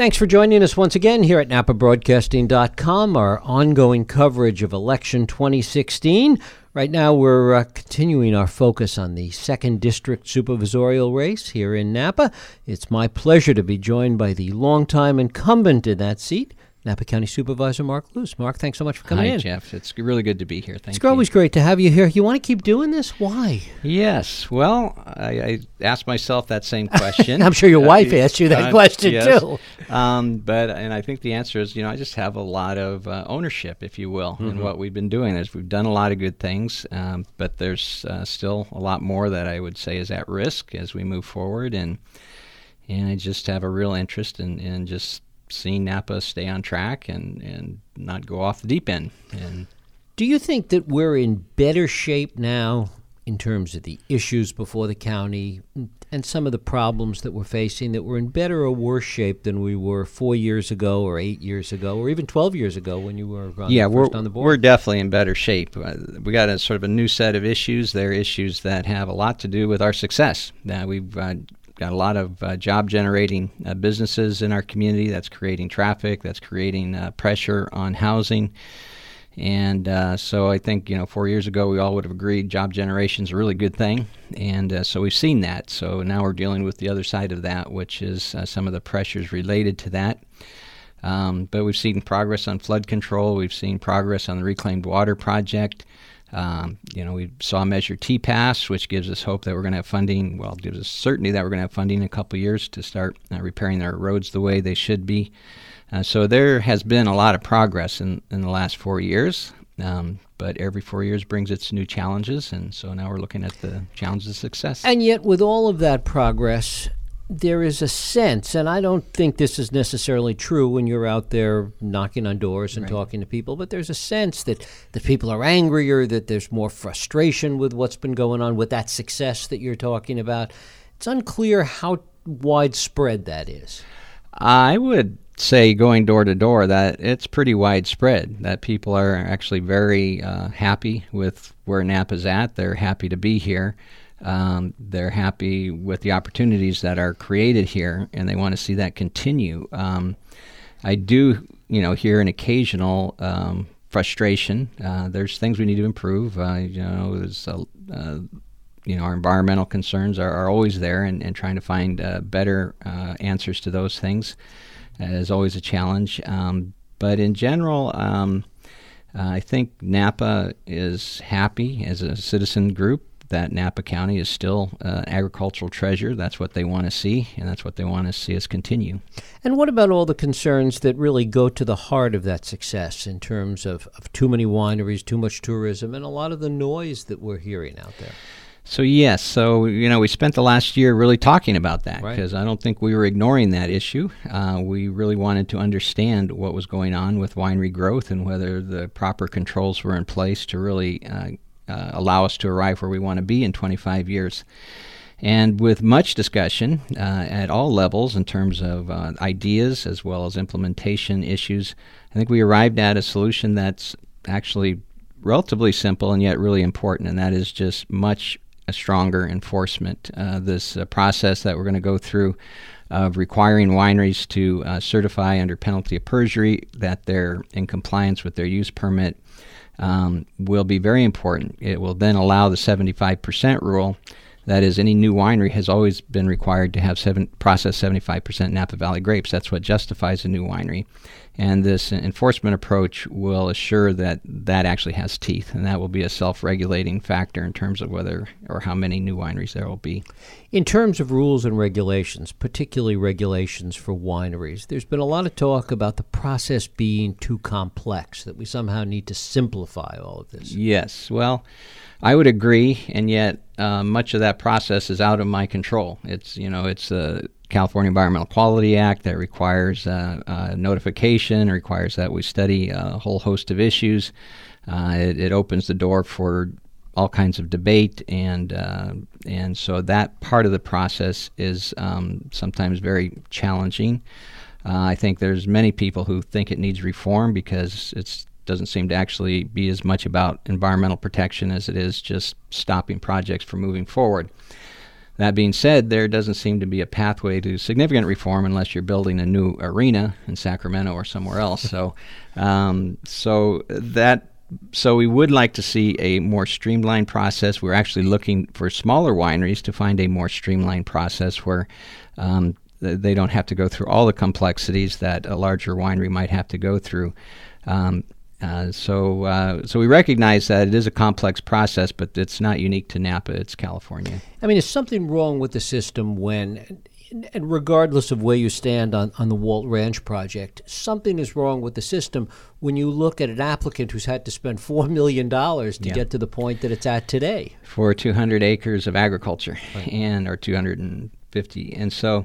Thanks for joining us once again here at NapaBroadcasting.com, our ongoing coverage of election 2016. Right now, we're uh, continuing our focus on the 2nd District Supervisorial race here in Napa. It's my pleasure to be joined by the longtime incumbent in that seat, Napa County Supervisor Mark Luce. Mark, thanks so much for coming Hi, in. Jeff. It's really good to be here. Thank It's you. always great to have you here. You want to keep doing this? Why? Yes. Well, I, I asked myself that same question. I'm sure your Uh, wife asked you that uh, question yes. too. Um, but and I think the answer is, you know, I just have a lot of uh, ownership, if you will, Mm-hmm. in what we've been doing. Is we've done a lot of good things, um, but there's uh, still a lot more that I would say is at risk as we move forward, and and I just have a real interest in, in just seeing Napa stay on track and and not go off the deep end. And Do you think that we're in better shape now in terms of the issues before the county and some of the problems that we're facing, that we're in better or worse shape than we were four years ago or eight years ago or even 12 years ago when you were on, yeah, first we're, on the board? we're definitely in better shape. Uh, we got a sort of a new set of issues. They're issues that have a lot to do with our success. Now we've uh, got a lot of uh, job generating uh, businesses in our community. That's creating traffic. That's creating uh, pressure on housing. And uh, so I think you know four years ago we all would have agreed job generation is a really good thing, and uh, so we've seen that. So now we're dealing with the other side of that, which is uh, some of the pressures related to that. Um, but we've seen progress on flood control. We've seen progress on the reclaimed water project. Um, you know, we saw Measure T pass, which gives us hope that we're going to have funding. Well, gives us certainty that we're going to have funding in a couple years to start uh, repairing our roads the way they should be. Uh, so there has been a lot of progress in, in the last four years. Um, but every four years brings its new challenges, and so now we're looking at the challenges of success. And yet, with all of that progress, there is a sense, and I don't think this is necessarily true when you're out there knocking on doors and talking to people, but there's a sense that, that people are angrier, that there's more frustration with what's been going on, with that success that you're talking about. It's unclear how widespread that is. I would say going door to door that it's pretty widespread that people are actually very uh, happy with where Napa's at. They're happy to be here. Um, they're happy with the opportunities that are created here, and they want to see that continue. Um, I do, you know, hear an occasional um, frustration. Uh, there's things we need to improve. Uh, you know, there's a, uh, you know, our environmental concerns are, are always there, and, and trying to find uh, better uh, answers to those things is always a challenge. Um, but in general, um, uh, I think Napa is happy as a citizen group that Napa County is still uh, agricultural treasure. That's what they want to see, and that's what they want to see us continue. And what about all the concerns that really go to the heart of that success in terms of, of too many wineries, too much tourism, and a lot of the noise that we're hearing out there? So yes, so you know we spent the last year really talking about that Right. because I don't think we were ignoring that issue. Uh, we really wanted to understand what was going on with winery growth and whether the proper controls were in place to really uh, uh, allow us to arrive where we want to be in 25 years. And with much discussion uh, at all levels in terms of uh, ideas as well as implementation issues, I think we arrived at a solution that's actually relatively simple and yet really important, and that is just much stronger enforcement. Uh, this uh, process that we're going to go through of requiring wineries to uh, certify under penalty of perjury that they're in compliance with their use permit um, will be very important. It will then allow the 75% rule. That is, any new winery has always been required to have seven, process 75% Napa Valley grapes. That's what justifies a new winery. And this enforcement approach will assure that that actually has teeth, and that will be a self regulating factor in terms of whether or how many new wineries there will be. In terms of rules and regulations, particularly regulations for wineries, there's been a lot of talk about the process being too complex, that we somehow need to simplify all of this. Yes, well, I would agree, and yet uh, much of that process is out of my control. It's you know it's the California Environmental Quality Act that requires uh, uh, notification, requires that we study a whole host of issues. Uh, it, it opens the door for all kinds of debate, and and so that part of the process is um, sometimes very challenging. I think there's many people who think it needs reform because it's doesn't seem to actually be as much about environmental protection as it is just stopping projects from moving forward. That being said, there doesn't seem to be a pathway to significant reform unless you're building a new arena in Sacramento or somewhere else. so, um, so that so we would like to see a more streamlined process. We're actually looking for smaller wineries to find a more streamlined process where um, they don't have to go through all the complexities that a larger winery might have to go through. Um, uh, so, uh, so we recognize that it is a complex process, but it's not unique to Napa. It's California. I mean, is something wrong with the system when, and regardless of where you stand on, on the Walt Ranch project, something is wrong with the system when you look at an applicant who's had to spend $4 million to yeah. get to the point that it's at today. For 200 acres of agriculture, right. and or 250. And so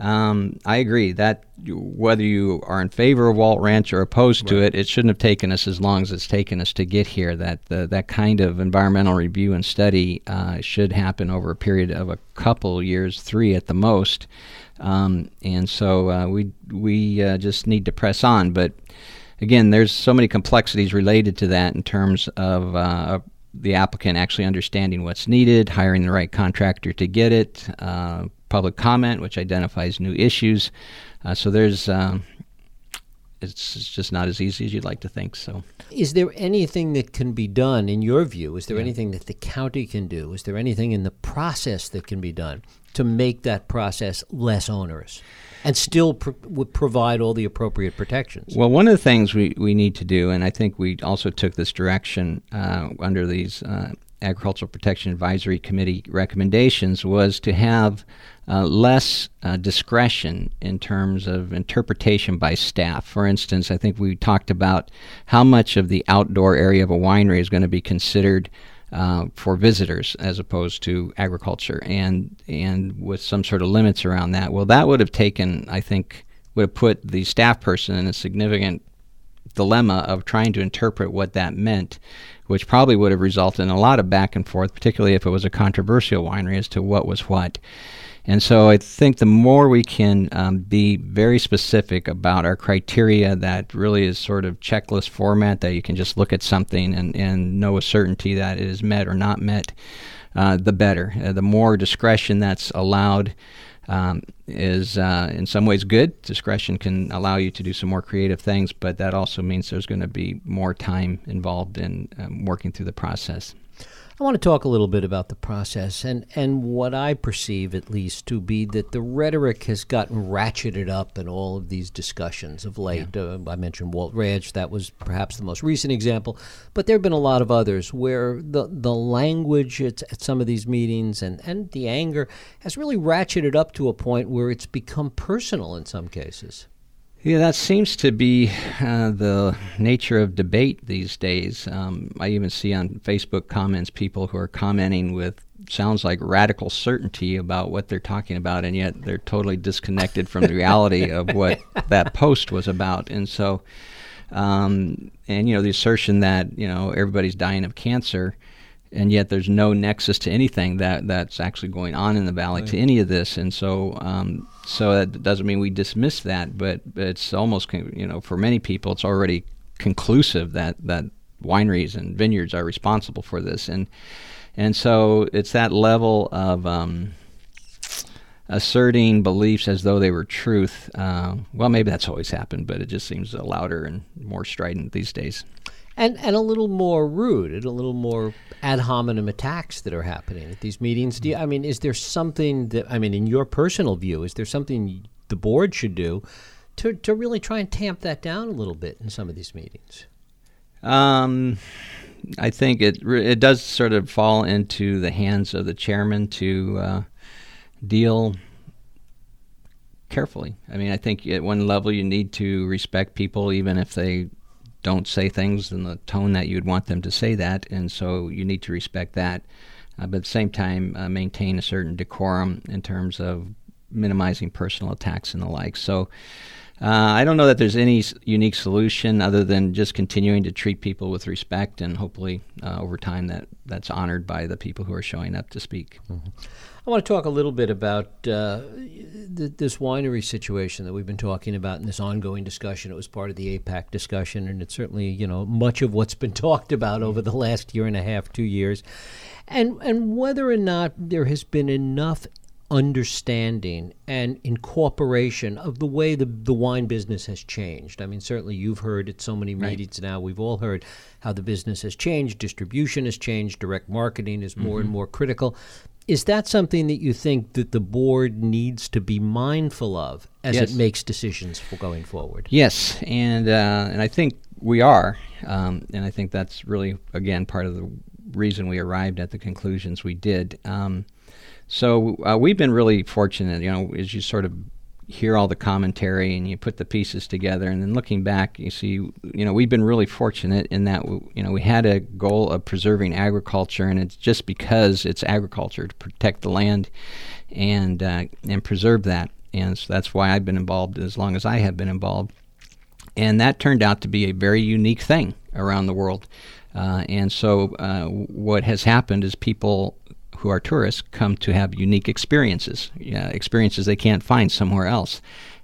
um, I agree that whether you are in favor of Walt Ranch or opposed right. to it, it shouldn't have taken us as long as it's taken us to get here. That the, that kind of environmental review and study uh, should happen over a period of a couple years, three at the most. Um, and so uh, we we uh, just need to press on. But again, there's so many complexities related to that in terms of uh, the applicant actually understanding what's needed, hiring the right contractor to get it, uh, public comment, which identifies new issues. Uh, so there's. Um, it's, it's just not as easy as you'd like to think. So, is there anything that can be done, in your view? Is there yeah. anything that the county can do? Is there anything in the process that can be done to make that process less onerous? and still would provide all the appropriate protections. Well, one of the things we, we need to do, and I think we also took this direction uh, under these uh, Agricultural Protection Advisory Committee recommendations was to have uh, less uh, discretion in terms of interpretation by staff. For instance, I think we talked about how much of the outdoor area of a winery is going to be considered uh, for visitors as opposed to agriculture, and and with some sort of limits around that. Well, that would have taken, I think, would have put the staff person in a significant dilemma of trying to interpret what that meant which probably would have resulted in a lot of back and forth, particularly if it was a controversial winery as to what was what. And so I think the more we can um, be very specific about our criteria, that really is sort of checklist format that you can just look at something and, and know a certainty that it is met or not met, uh, the better. Uh, the more discretion that's allowed um, is uh, in some ways good. Discretion can allow you to do some more creative things, but that also means there's going to be more time involved in um, working through the process. I want to talk a little bit about the process and, and what I perceive, at least, to be that the rhetoric has gotten ratcheted up in all of these discussions of late. Yeah. Uh, I mentioned Walt Ranch, that was perhaps the most recent example, but there have been a lot of others where the, the language at, at some of these meetings and, and the anger has really ratcheted up to a point where it's become personal in some cases. Yeah, that seems to be uh, the nature of debate these days. Um, I even see on Facebook comments people who are commenting with sounds like radical certainty about what they're talking about, and yet they're totally disconnected from the reality of what that post was about. And so, um, and you know, the assertion that you know everybody's dying of cancer and yet there's no nexus to anything that that's actually going on in the valley right. to any of this and so um, so that doesn't mean we dismiss that but it's almost you know for many people it's already conclusive that that wineries and vineyards are responsible for this. And and so it's that level of um, asserting beliefs as though they were truth. Uh, well maybe that's always happened but it just seems louder and more strident these days and and a little more rude and a little more ad hominem attacks that are happening at these meetings. Do you, I mean, is there something that I mean, in your personal view, is there something the board should do to to really try and tamp that down a little bit in some of these meetings? Um, I think it it does sort of fall into the hands of the chairman to uh, deal carefully. I mean, I think at one level you need to respect people, even if they don't say things in the tone that you'd want them to say that, and so you need to respect that. Uh, but at the same time, uh, maintain a certain decorum in terms of minimizing personal attacks and the like. So, Uh, I don't know that there's any unique solution other than just continuing to treat people with respect, and hopefully uh, over time that that's honored by the people who are showing up to speak. Mm-hmm. I want to talk a little bit about uh, th- this winery situation that we've been talking about in this ongoing discussion. It was part of the APAC discussion, and it's certainly you know much of what's been talked about over the last year and a half, two years, and and whether or not there has been enough understanding and incorporation of the way the, the wine business has changed. I mean, certainly you've heard at so many meetings now, we've all heard how the business has changed, distribution has changed, direct marketing is more and more critical. Is that something that you think that the board needs to be mindful of as Yes. it makes decisions for going forward? Yes, and uh, and I think we are, um, and I think that's really again part of the reason we arrived at the conclusions we did. Um, so uh, we've been really fortunate, you know, as you sort of hear all the commentary and you put the pieces together, and then looking back, you see, you know, we've been really fortunate in that, you know, we had a goal of preserving agriculture, and it's just because it's agriculture to protect the land and uh, and preserve that, and so that's why I've been involved as long as I have been involved and that turned out to be a very unique thing around the world. Uh, and so, uh, what has happened is people who are tourists come to have unique experiences, experiences they can't find somewhere else.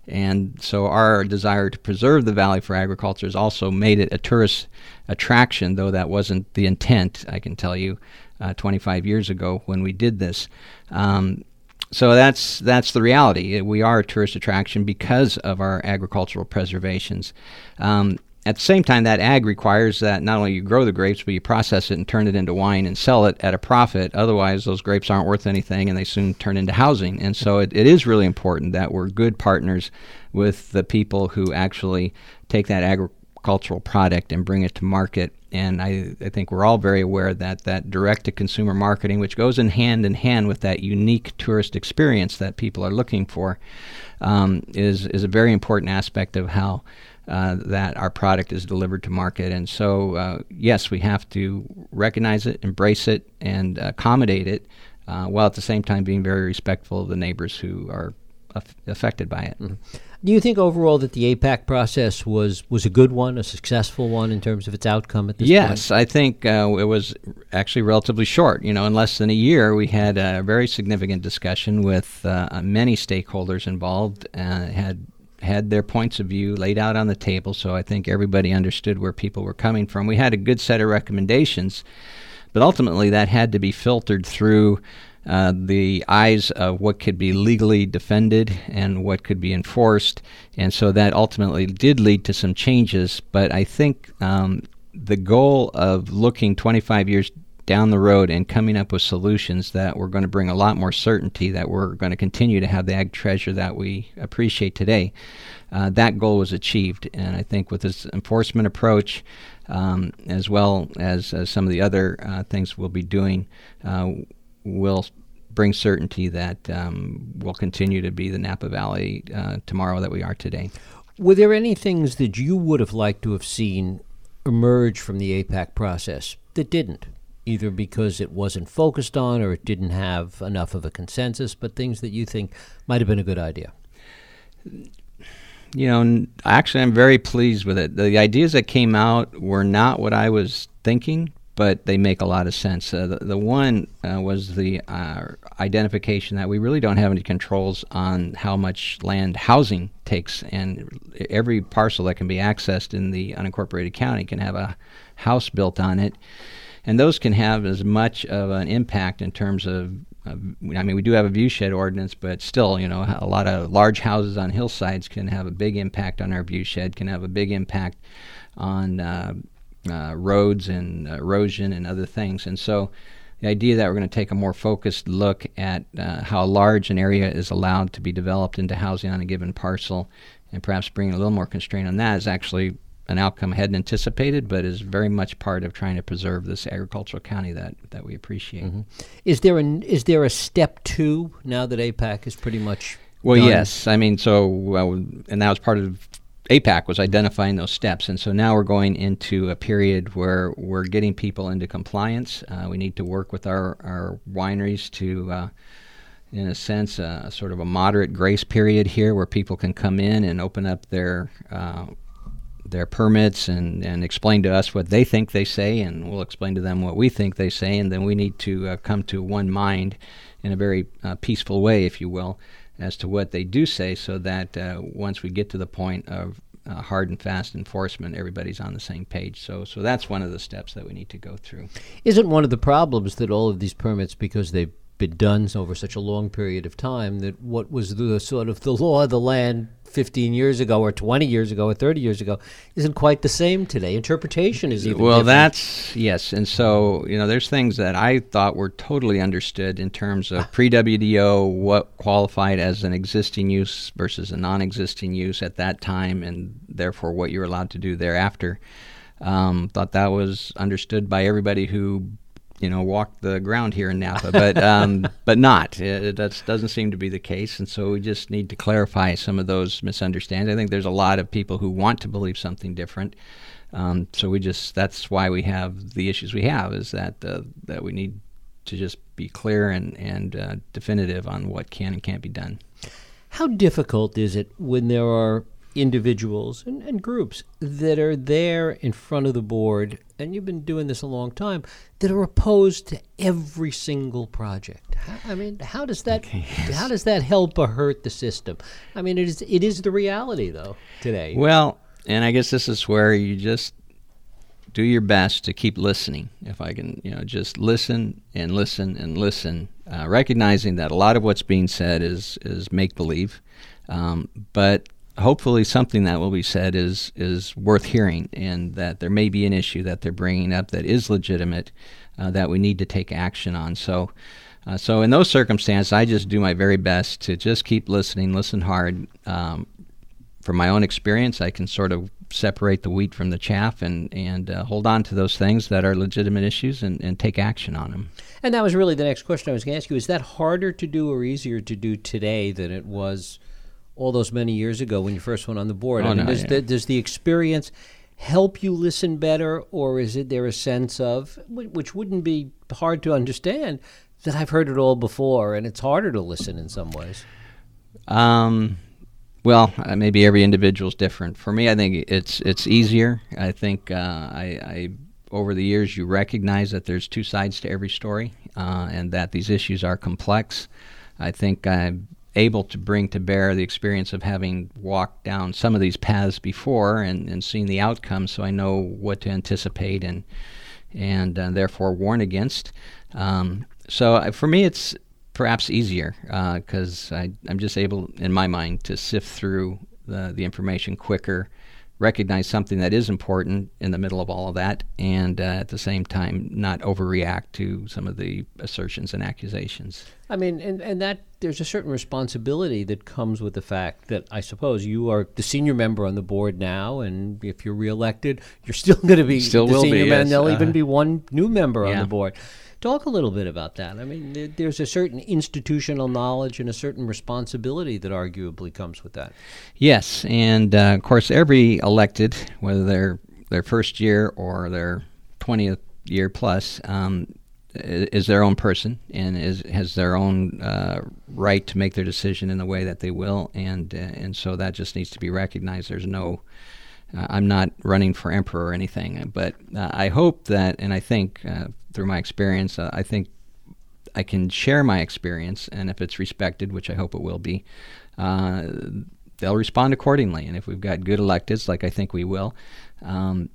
And so, our desire to preserve the valley for agriculture has also made it a tourist attraction, though that wasn't the intent, I can tell you, uh, 25 years ago when we did this. Um, so that's that's the reality. We are a tourist attraction because of our agricultural preservations. Um, at the same time, that ag requires that not only you grow the grapes, but you process it and turn it into wine and sell it at a profit. Otherwise, those grapes aren't worth anything and they soon turn into housing. And so it, it is really important that we're good partners with the people who actually take that agricultural product and bring it to market and I, I think we're all very aware that that direct to consumer marketing, which goes in hand in hand with that unique tourist experience that people are looking for, um, is is a very important aspect of how uh, that our product is delivered to market. And so, uh, yes, we have to recognize it, embrace it, and accommodate it, uh, while at the same time being very respectful of the neighbors who are aff- affected by it. Mm-hmm. Do you think overall that the APAC process was, was a good one, a successful one in terms of its outcome at this point? Yes, I think uh, it was actually relatively short. You know, in less than a year, we had a very significant discussion with uh, many stakeholders involved. Had had their points of view laid out on the table, so I think everybody understood where people were coming from. We had a good set of recommendations, but ultimately that had to be filtered through uh, the eyes of what could be legally defended and what could be enforced. And so that ultimately did lead to some changes. But I think um, the goal of looking 25 years down the road and coming up with solutions that were going to bring a lot more certainty that we're going to continue to have the ag treasure that we appreciate today, uh, that goal was achieved. And I think with this enforcement approach, um, as well as, as some of the other uh, things we'll be doing, uh, will bring certainty that um, we'll continue to be the Napa Valley uh, tomorrow that we are today. Were there any things that you would have liked to have seen emerge from the APAC process that didn't? Either because it wasn't focused on or it didn't have enough of a consensus, but things that you think might have been a good idea? You know, actually, I'm very pleased with it. The ideas that came out were not what I was thinking, but they make a lot of sense. Uh, the, the one uh, was the uh, identification that we really don't have any controls on how much land housing takes, and every parcel that can be accessed in the unincorporated county can have a house built on it, and those can have as much of an impact in terms of. I mean, we do have a viewshed ordinance, but still, you know, a lot of large houses on hillsides can have a big impact on our viewshed, can have a big impact on uh, uh, roads and erosion and other things. And so the idea that we're going to take a more focused look at uh, how large an area is allowed to be developed into housing on a given parcel and perhaps bring a little more constraint on that is actually an outcome I hadn't anticipated, but is very much part of trying to preserve this agricultural county that, that we appreciate. Mm-hmm. Is there an is there a step two now that APAC is pretty much Well, done? yes. I mean, so well, and that was part of APAC was identifying those steps, and so now we're going into a period where we're getting people into compliance. Uh, we need to work with our our wineries to. Uh, in a sense, a, sort of a moderate grace period here where people can come in and open up their uh, their permits and, and explain to us what they think they say, and we'll explain to them what we think they say, and then we need to uh, come to one mind in a very uh, peaceful way, if you will, as to what they do say, so that uh, once we get to the point of uh, hard and fast enforcement, everybody's on the same page. So, so that's one of the steps that we need to go through. Isn't one of the problems that all of these permits, because they've been done over such a long period of time, that what was the sort of the law of the land 15 years ago or 20 years ago or 30 years ago isn't quite the same today. Interpretation is even well. Different. That's yes, and so you know, there's things that I thought were totally understood in terms of pre-WDO, what qualified as an existing use versus a non-existing use at that time, and therefore what you're allowed to do thereafter. Um, thought that was understood by everybody who you know walk the ground here in Napa, but um, but not. That doesn't seem to be the case, and so we just need to clarify some of those misunderstandings. I think there's a lot of people who want to believe something different. Um, so we just that's why we have the issues we have is that uh, that we need to just be clear and and uh, definitive on what can and can't be done. How difficult is it when there are individuals and, and groups that are there in front of the board, and you've been doing this a long time, that are opposed to every single project. I mean, how does that okay, yes. how does that help or hurt the system? I mean, it is it is the reality though today. Well, and I guess this is where you just do your best to keep listening. If I can, you know, just listen and listen and listen, uh, recognizing that a lot of what's being said is is make believe, um, but hopefully something that will be said is is worth hearing, and that there may be an issue that they're bringing up that is legitimate, uh, that we need to take action on. So. Uh, so in those circumstances, I just do my very best to just keep listening, listen hard. Um, from my own experience, I can sort of separate the wheat from the chaff and and uh, hold on to those things that are legitimate issues and, and take action on them. And that was really the next question I was going to ask you: Is that harder to do or easier to do today than it was all those many years ago when you first went on the board? Oh, I mean, no, does, yeah. the, does the experience help you listen better, or is it there a sense of, which wouldn't be hard to understand, that I've heard it all before and it's harder to listen in some ways? Um, well, uh, maybe every individual is different. For me, I think it's it's easier. I think uh, I, I over the years you recognize that there's two sides to every story, uh, and that these issues are complex. I think I'm able to bring to bear the experience of having walked down some of these paths before and, and seen the outcomes, so I know what to anticipate and and uh, therefore warn against. Um, so uh, for me, it's perhaps easier because uh, I'm just able, in my mind, to sift through the, the information quicker, recognize something that is important in the middle of all of that, and uh, at the same time not overreact to some of the assertions and accusations. I mean, and, and that there's a certain responsibility that comes with the fact that I suppose you are the senior member on the board now, and if you're reelected, you're still going to be still the will senior be, member. yes. There'll uh even be one new member yeah. on the board. Talk a little bit about that. I mean, there, there's a certain institutional knowledge and a certain responsibility that arguably comes with that. Yes, and uh, of course, every elected, whether they're their first year or their twentieth year plus, um, is their own person and is has their own uh, right to make their decision in the way that they will, and uh, and so that just needs to be recognized. There's no I'm not running for emperor or anything, but uh, I hope that, and I think uh, through my experience, uh, I think I can share my experience, and if it's respected, which I hope it will be, uh, they'll respond accordingly. And if we've got good electeds, like I think we will, um,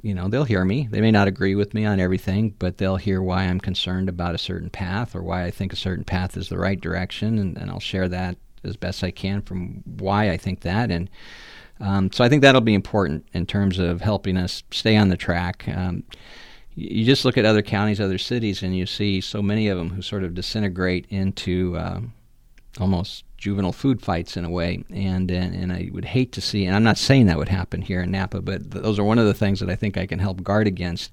you know, they'll hear me. They may not agree with me on everything, but they'll hear why I'm concerned about a certain path or why I think a certain path is the right direction, and, and I'll share that as best I can from why I think that and. Um, so I think that'll be important in terms of helping us stay on the track. Um, you just look at other counties, other cities, and you see so many of them who sort of disintegrate into um, almost juvenile food fights in a way. And, and and I would hate to see, and I'm not saying that would happen here in Napa, but th- those are one of the things that I think I can help guard against,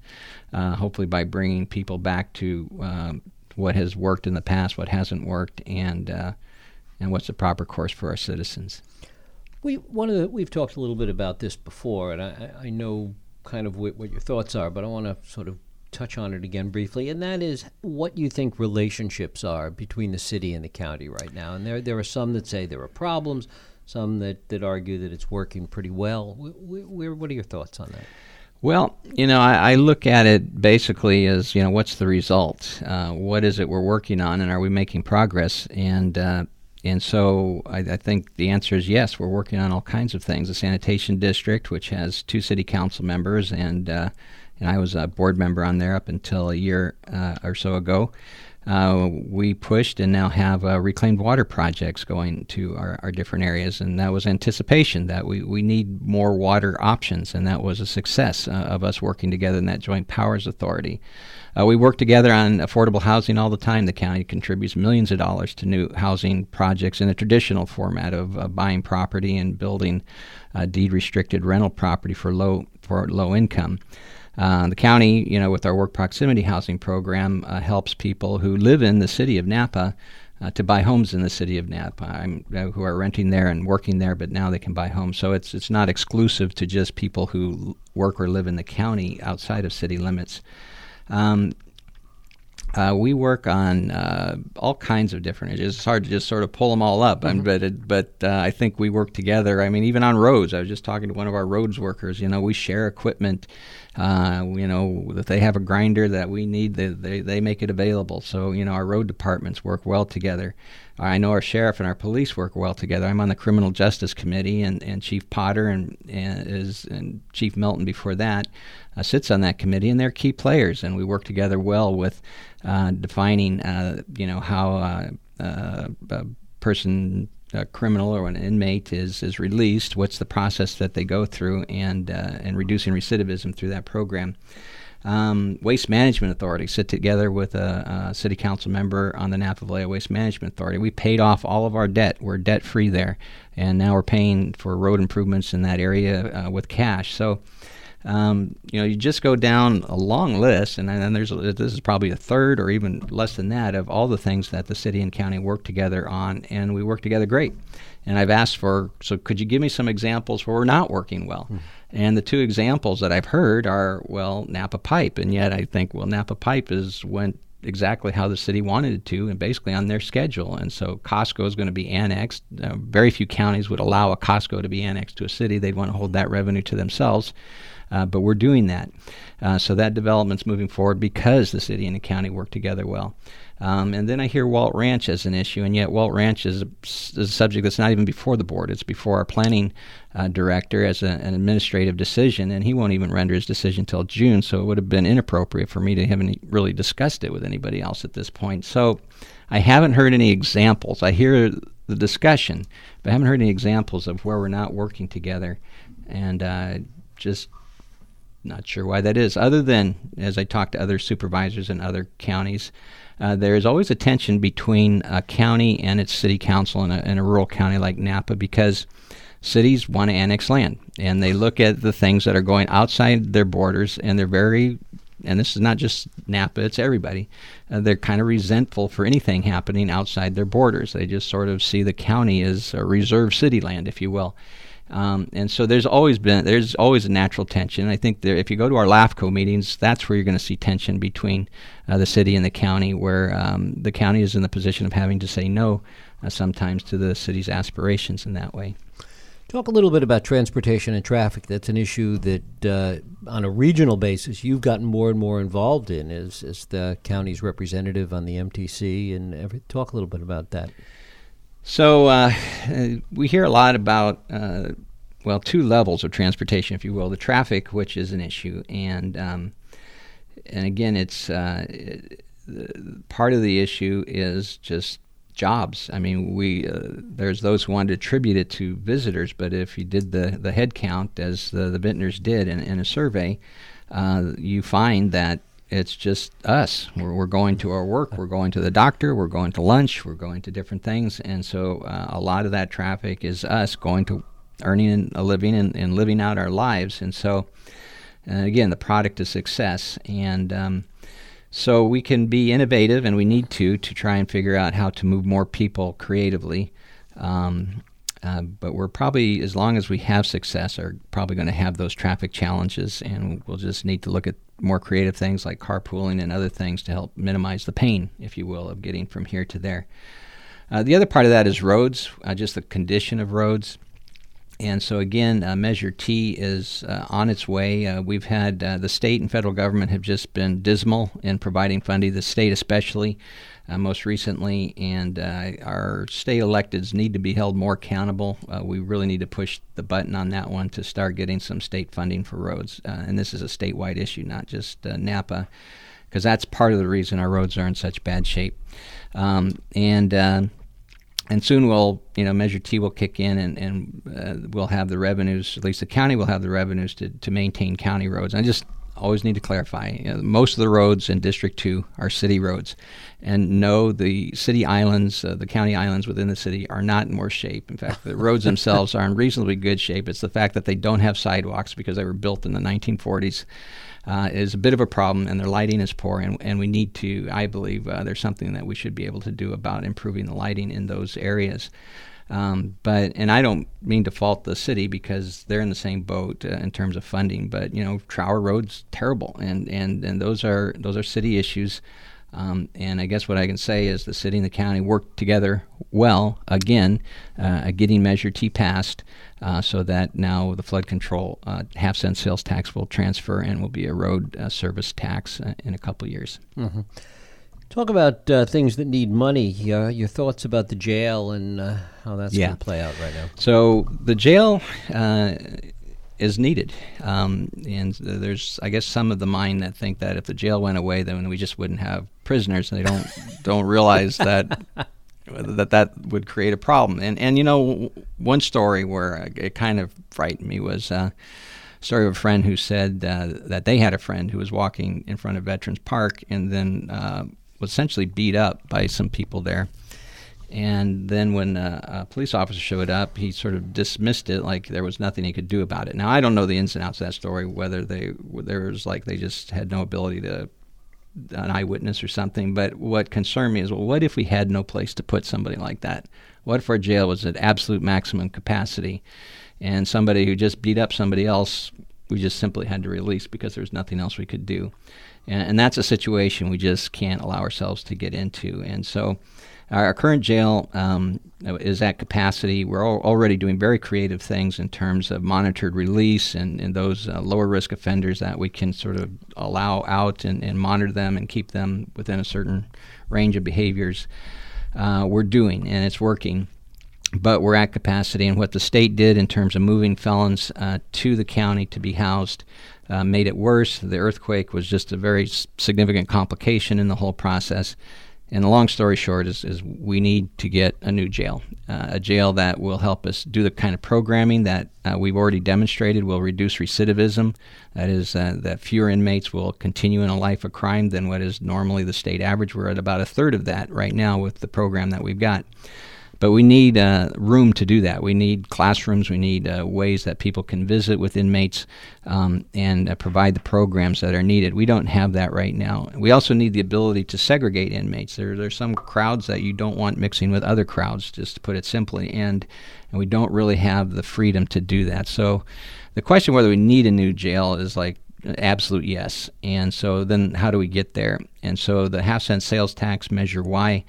uh, hopefully by bringing people back to um, what has worked in the past, what hasn't worked, and uh, and what's the proper course for our citizens. We one of the we've talked a little bit about this before, and I, I know kind of what, what your thoughts are, but I want to sort of touch on it again briefly, and that is what you think relationships are between the city and the county right now. And there, there are some that say there are problems, some that, that argue that it's working pretty well. What are your thoughts on that? Well, you know, I, I, look at it basically as you know, what's the result? Uh, what is it we're working on, and are we making progress? And uh, and so I, I, think the answer is yes. We're working on all kinds of things. The sanitation district, which has two city council members, and uh, and I was a board member on there up until a year uh, or so ago. Uh, we pushed and now have uh, reclaimed water projects going to our, our, different areas, and that was anticipation that we, we need more water options, and that was a success uh, of us working together in that Joint Powers Authority. Uh, we work together on affordable housing all the time. The county contributes millions of dollars to new housing projects in a traditional format of uh, buying property and building deed restricted rental property for low for low income. Uh, the county, you know, with our work proximity housing program, uh, helps people who live in the city of Napa uh, to buy homes in the city of Napa, uh, who are renting there and working there, but now they can buy homes. So it's it's not exclusive to just people who work or live in the county outside of city limits. Um, uh, we work on uh, all kinds of different issues. It's hard to just sort of pull them all up, mm-hmm. but it, but uh, I think we work together. I mean, even on roads. I was just talking to one of our roads workers. You know, we share equipment. Uh, you know, that they have a grinder that we need, they, they, they make it available. So, you know, our road departments work well together. I know our sheriff and our police work well together. I'm on the criminal justice committee, and, and Chief Potter and, and is and Chief Melton before that uh, sits on that committee, and they're key players, and we work together well with uh, defining, uh, you know, how uh, uh, a person a criminal or an inmate is is released, what's the process that they go through, and uh, and reducing recidivism through that program. Um, Waste Management Authority sit together with a, a, city council member on the Napa Valley Waste Management Authority. We paid off all of our debt. We're debt free there, and now we're paying for road improvements in that area uh, with cash. So um, you know, you just go down a long list, and then there's this is probably a third or even less than that of all the things that the city and county work together on, and we work together great. And I've asked for, so could you give me some examples where we're not working well? Mm. And the two examples that I've heard are, well, Napa Pipe, and yet I think, well, Napa Pipe is went exactly how the city wanted it to and basically on their schedule. And so Costco is going to be annexed. Uh, very few counties would allow a Costco to be annexed to a city. They'd want to hold that revenue to themselves. Uh, but we're doing that. Uh, so that development's moving forward because the city and the county work together well. Um, and then I hear Walt Ranch as an issue, and yet Walt Ranch is a, is a subject that's not even before the board. It's before our planning uh, director as a, an administrative decision, and he won't even render his decision until June. So it would have been inappropriate for me to have any, really discussed it with anybody else at this point. So I haven't heard any examples. I hear the discussion, but I haven't heard any examples of where we're not working together. And uh, just not sure why that is, other than as I talk to other supervisors in other counties, uh, there is always a tension between a county and its city council in a, in a rural county like Napa because cities want to annex land and they look at the things that are going outside their borders and they're very and this is not just Napa, it's everybody. Uh, they're kind of resentful for anything happening outside their borders. They just sort of see the county as a reserve city land, if you will. Um, and so there's always been there's always a natural tension. I think there, if you go to our LAFCO meetings, that's where you're going to see tension between uh, the city and the county, where um, the county is in the position of having to say no uh, sometimes to the city's aspirations in that way. Talk a little bit about transportation and traffic. That's an issue that, uh, on a regional basis, you've gotten more and more involved in as, as the county's representative on the MTC. And every, talk a little bit about that. So uh, we hear a lot about, uh, well, two levels of transportation, if you will. The traffic, which is an issue, and um, and again, it's uh, part of the issue is just jobs. I mean, we uh, there's those who want to attribute it to visitors, but if you did the the head count as the the vintners did in, in a survey, uh, you find that it's just us. We're, we're, going to our work, we're going to the doctor, we're going to lunch, we're going to different things. And so uh, a lot of that traffic is us going to earning a living and, and living out our lives. And so, uh, again, the product is success. And um, so we can be innovative, and we need to, to try and figure out how to move more people creatively. Um, Uh, but we're probably, as long as we have success, are probably going to have those traffic challenges, and we'll just need to look at more creative things like carpooling and other things to help minimize the pain, if you will, of getting from here to there. Uh, the other part of that is roads, uh, just the condition of roads. And so again, uh, Measure T is uh, on its way. Uh, we've had uh, the state and federal government have just been dismal in providing funding. The state, especially, uh, most recently, and uh, our state electeds need to be held more accountable. we really need to push the button on that one to start getting some state funding for roads. and this is a statewide issue, not just Napa, because that's part of the reason our roads are in such bad shape. Um, and and soon we'll, you know, Measure T will kick in, and, and uh, we'll have the revenues. At least the county will have the revenues to, to maintain county roads. I just always need to clarify: you know, most of the roads in District Two are city roads, and no, the city islands, uh, the county islands within the city, are not in worse shape. In fact, the roads themselves are in reasonably good shape. It's the fact that they don't have sidewalks because they were built in the 1940s uh, is a bit of a problem, and their lighting is poor. And, and we need to, I believe, uh, there's something that we should be able to do about improving the lighting in those areas. Um, but and I don't mean to fault the city because they're in the same boat uh, in terms of funding. But you know, Trower Road's terrible, and and and those are those are city issues. Um, and I guess what I can say is the city and the county worked together well again, uh, getting Measure T passed, uh, so that now the flood control uh, half cent sales tax will transfer and will be a road uh, service tax uh, in a couple years. Mm-hmm. Talk about uh, things that need money. your thoughts about the jail and how that's yeah. going to play out right now. So the jail is needed. Um, and there's, I guess, some of the mind that think that if the jail went away, then we just wouldn't have prisoners. And they don't don't realize that that that would create a problem. And and you know, one story where it kind of frightened me was. Uh, story of a friend who said uh, that they had a friend who was walking in front of Veterans Park and then uh, was essentially beat up by some people there. And then when a, a, police officer showed up, he sort of dismissed it like there was nothing he could do about it. Now I don't know the ins and outs of that story, whether they there was like they just had no ability to an eyewitness or something. But what concerned me is, well, what if we had no place to put somebody like that? What if our jail was at absolute maximum capacity, and somebody who just beat up somebody else, we just simply had to release because there was nothing else we could do, and, and that's a situation we just can't allow ourselves to get into. And so our current jail um, is at capacity. We're already doing very creative things in terms of monitored release and, and those uh, lower risk offenders that we can sort of allow out and, and, monitor them and keep them within a certain range of behaviors. Uh, we're doing, and it's working. But we're at capacity, and what the state did in terms of moving felons uh, to the county to be housed uh, made it worse. The earthquake was just a very significant complication in the whole process. And the long story short is, is we need to get a new jail, uh, a jail that will help us do the kind of programming that uh, we've already demonstrated will reduce recidivism. That is, uh, that fewer inmates will continue in a life of crime than what is normally the state average. We're at about a third of that right now with the program that we've got. But we need uh, room to do that. We need classrooms. We need uh, ways that people can visit with inmates um, and uh, provide the programs that are needed. We don't have that right now. We also need the ability to segregate inmates. There, there's some crowds that you don't want mixing with other crowds, just to put it simply, and and we don't really have the freedom to do that. So, the question whether we need a new jail is like absolute yes. And so then how do we get there? And so the half cent sales tax measure Y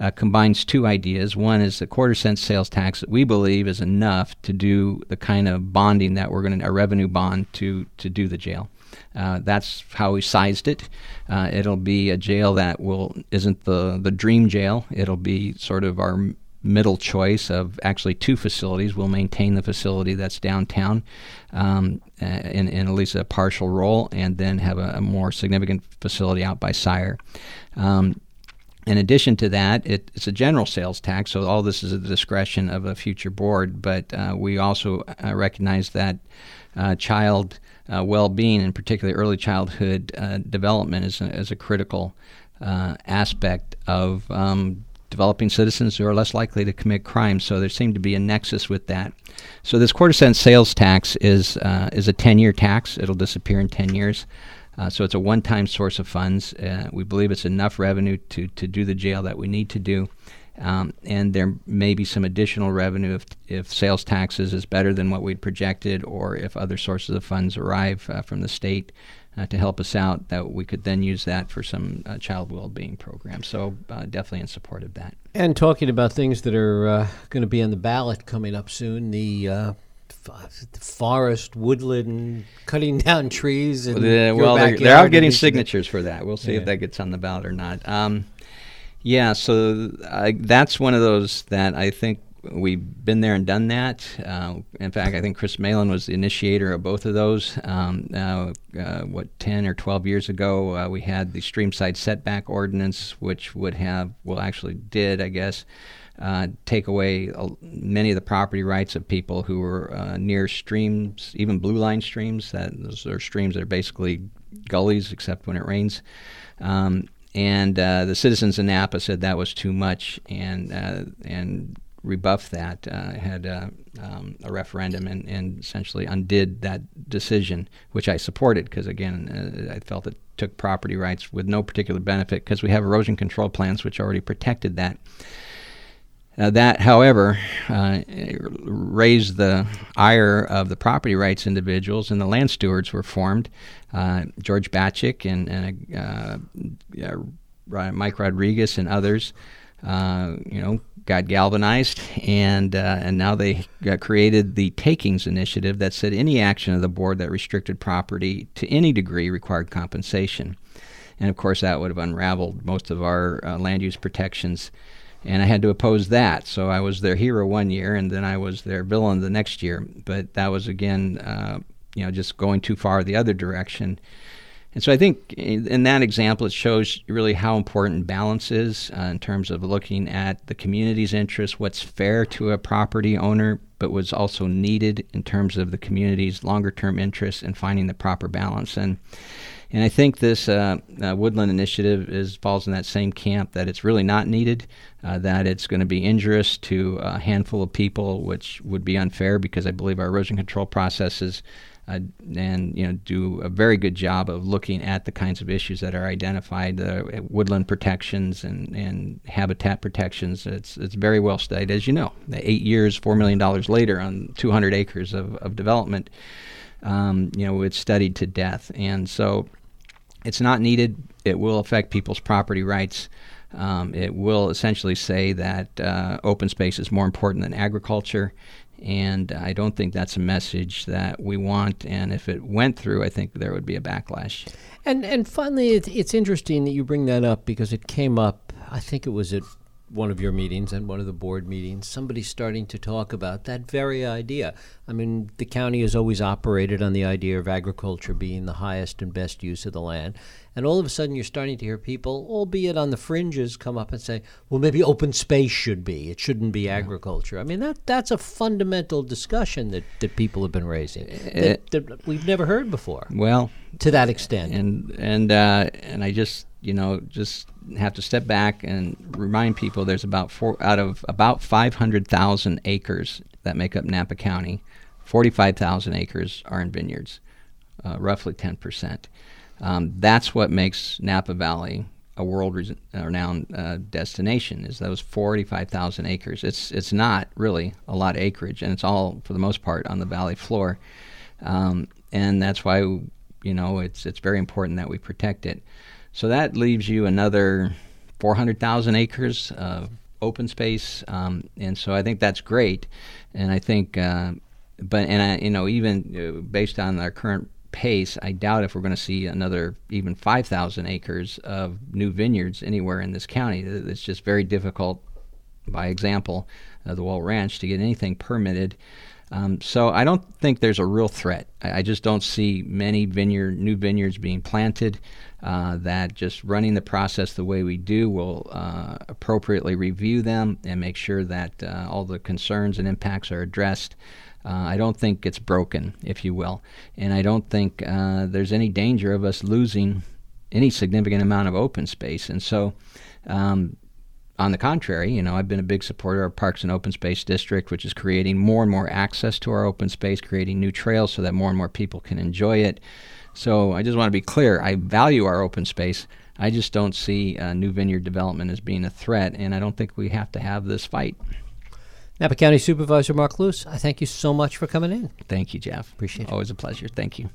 uh, combines two ideas. One is the quarter cent sales tax that we believe is enough to do the kind of bonding that we're going to, a revenue bond to, to do the jail. Uh, that's how we sized it. Uh, it'll be a jail that will isn't the the dream jail. It'll be sort of our middle choice of actually two facilities. We'll maintain the facility that's downtown um, in, in at least a partial role, and then have a, a more significant facility out by Syar. Um, in addition to that, it, it's a general sales tax, so all this is at the discretion of a future board. But uh, we also uh, recognize that uh, child uh, well-being, and particularly early childhood uh, development, is a, is a critical uh, aspect of um, developing citizens who are less likely to commit crimes. So there seemed to be a nexus with that. So this quarter cent sales tax is is a 10-year tax. It'll disappear in 10 years. Uh, so it's a one-time source of funds. Uh, we believe it's enough revenue to, to do the jail that we need to do. Um, and there may be some additional revenue if, if sales taxes is better than what we'd projected, or if other sources of funds arrive uh, from the state uh, to help us out, that we could then use that for some uh, child well-being programs. So uh, definitely in support of that. And talking about things that are going to be on the ballot coming up soon, the forest, woodland, cutting down trees. And well, they're, they're out getting signatures for that. We'll see yeah. if that gets on the ballot or not. Um, yeah, so uh, that's one of those that I think we've been there and done that. Uh, in fact, I think Chris Malan was the initiator of both of those. Um, uh, uh, what, 10 or 12 years ago, uh, we had the streamside setback ordinance, which would have, well, actually did, I guess, uh, take away many of the property rights of people who were uh, near streams, even blue line streams. That those are streams that are basically gullies, except when it rains. Um, and uh, the citizens in Napa said that was too much, and uh, and rebuffed that. Uh, had uh, um, a referendum and, and essentially undid that decision, which I supported because again I felt it took property rights with no particular benefit because we have erosion control plans which already protected that. Uh, that, however, uh, raised the ire of the property rights individuals, and the land stewards were formed. Uh, George Batchick and, and uh, Mike Rodriguez and others, uh, you know, got galvanized, and uh, and now they created the Takings Initiative that said any action of the board that restricted property to any degree required compensation, and of course that would have unraveled most of our land use protections and I had to oppose that. So I was their hero one year, and then I was their villain the next year. But that was again, uh, you know, just going too far the other direction. And so I think in that example, it shows really how important balance is uh, in terms of looking at the community's interest, what's fair to a property owner, but was also needed in terms of the community's longer term interests and finding the proper balance. And and I think this uh, uh, woodland initiative is falls in that same camp that it's really not needed, uh, that it's going to be injurious to a handful of people, which would be unfair because I believe our erosion control processes uh, and you know do a very good job of looking at the kinds of issues that are identified, uh, woodland protections and, and habitat protections. It's it's very well studied, as you know. Eight years, four million dollars later, on 200 acres of, of development um, you know, it's studied to death. And so it's not needed. It will affect people's property rights. Um, it will essentially say that uh, open space is more important than agriculture. And I don't think that's a message that we want. And if it went through, I think there would be a backlash. And and finally, it's, it's interesting that you bring that up because it came up. I think it was at one of your meetings and one of the board meetings, somebody starting to talk about that very idea. I mean, the county has always operated on the idea of agriculture being the highest and best use of the land. And all of a sudden, you're starting to hear people, albeit on the fringes, come up and say, well, maybe open space should be. It shouldn't be agriculture. I mean, that that's a fundamental discussion that, that people have been raising that, uh, that we've never heard before. Well, to that extent. And, and, uh, and I just, you know, just have to step back and remind people there's about four out of about 500,000 acres that make up Napa County, 45,000 acres are in vineyards, uh, roughly 10%. Um, that's what makes Napa Valley a world-renowned uh, destination. Is those 45,000 acres? It's it's not really a lot of acreage, and it's all for the most part on the valley floor, um, and that's why you know it's it's very important that we protect it. So that leaves you another 400,000 acres of open space, um, and so I think that's great. And I think, uh, but and I, you know, even uh, based on our current pace, I doubt if we're going to see another even 5,000 acres of new vineyards anywhere in this county. It's just very difficult, by example, uh, the Walt Ranch, to get anything permitted. Um, so I don't think there's a real threat. I, I, just don't see many vineyard new vineyards being planted uh, that just running the process the way we do will uh, appropriately review them and make sure that uh, all the concerns and impacts are addressed. Uh, I don't think it's broken, if you will, and I don't think uh, there's any danger of us losing any significant amount of open space. And so, um, on the contrary, you know, I've been a big supporter of Parks and Open Space District, which is creating more and more access to our open space, creating new trails so that more and more people can enjoy it. So I just want to be clear. I value our open space. I just don't see uh, new vineyard development as being a threat, and I don't think we have to have this fight. Napa County Supervisor Mark Luce, I thank you so much for coming in. Thank you, Jeff. Appreciate it. Always a pleasure. Thank you.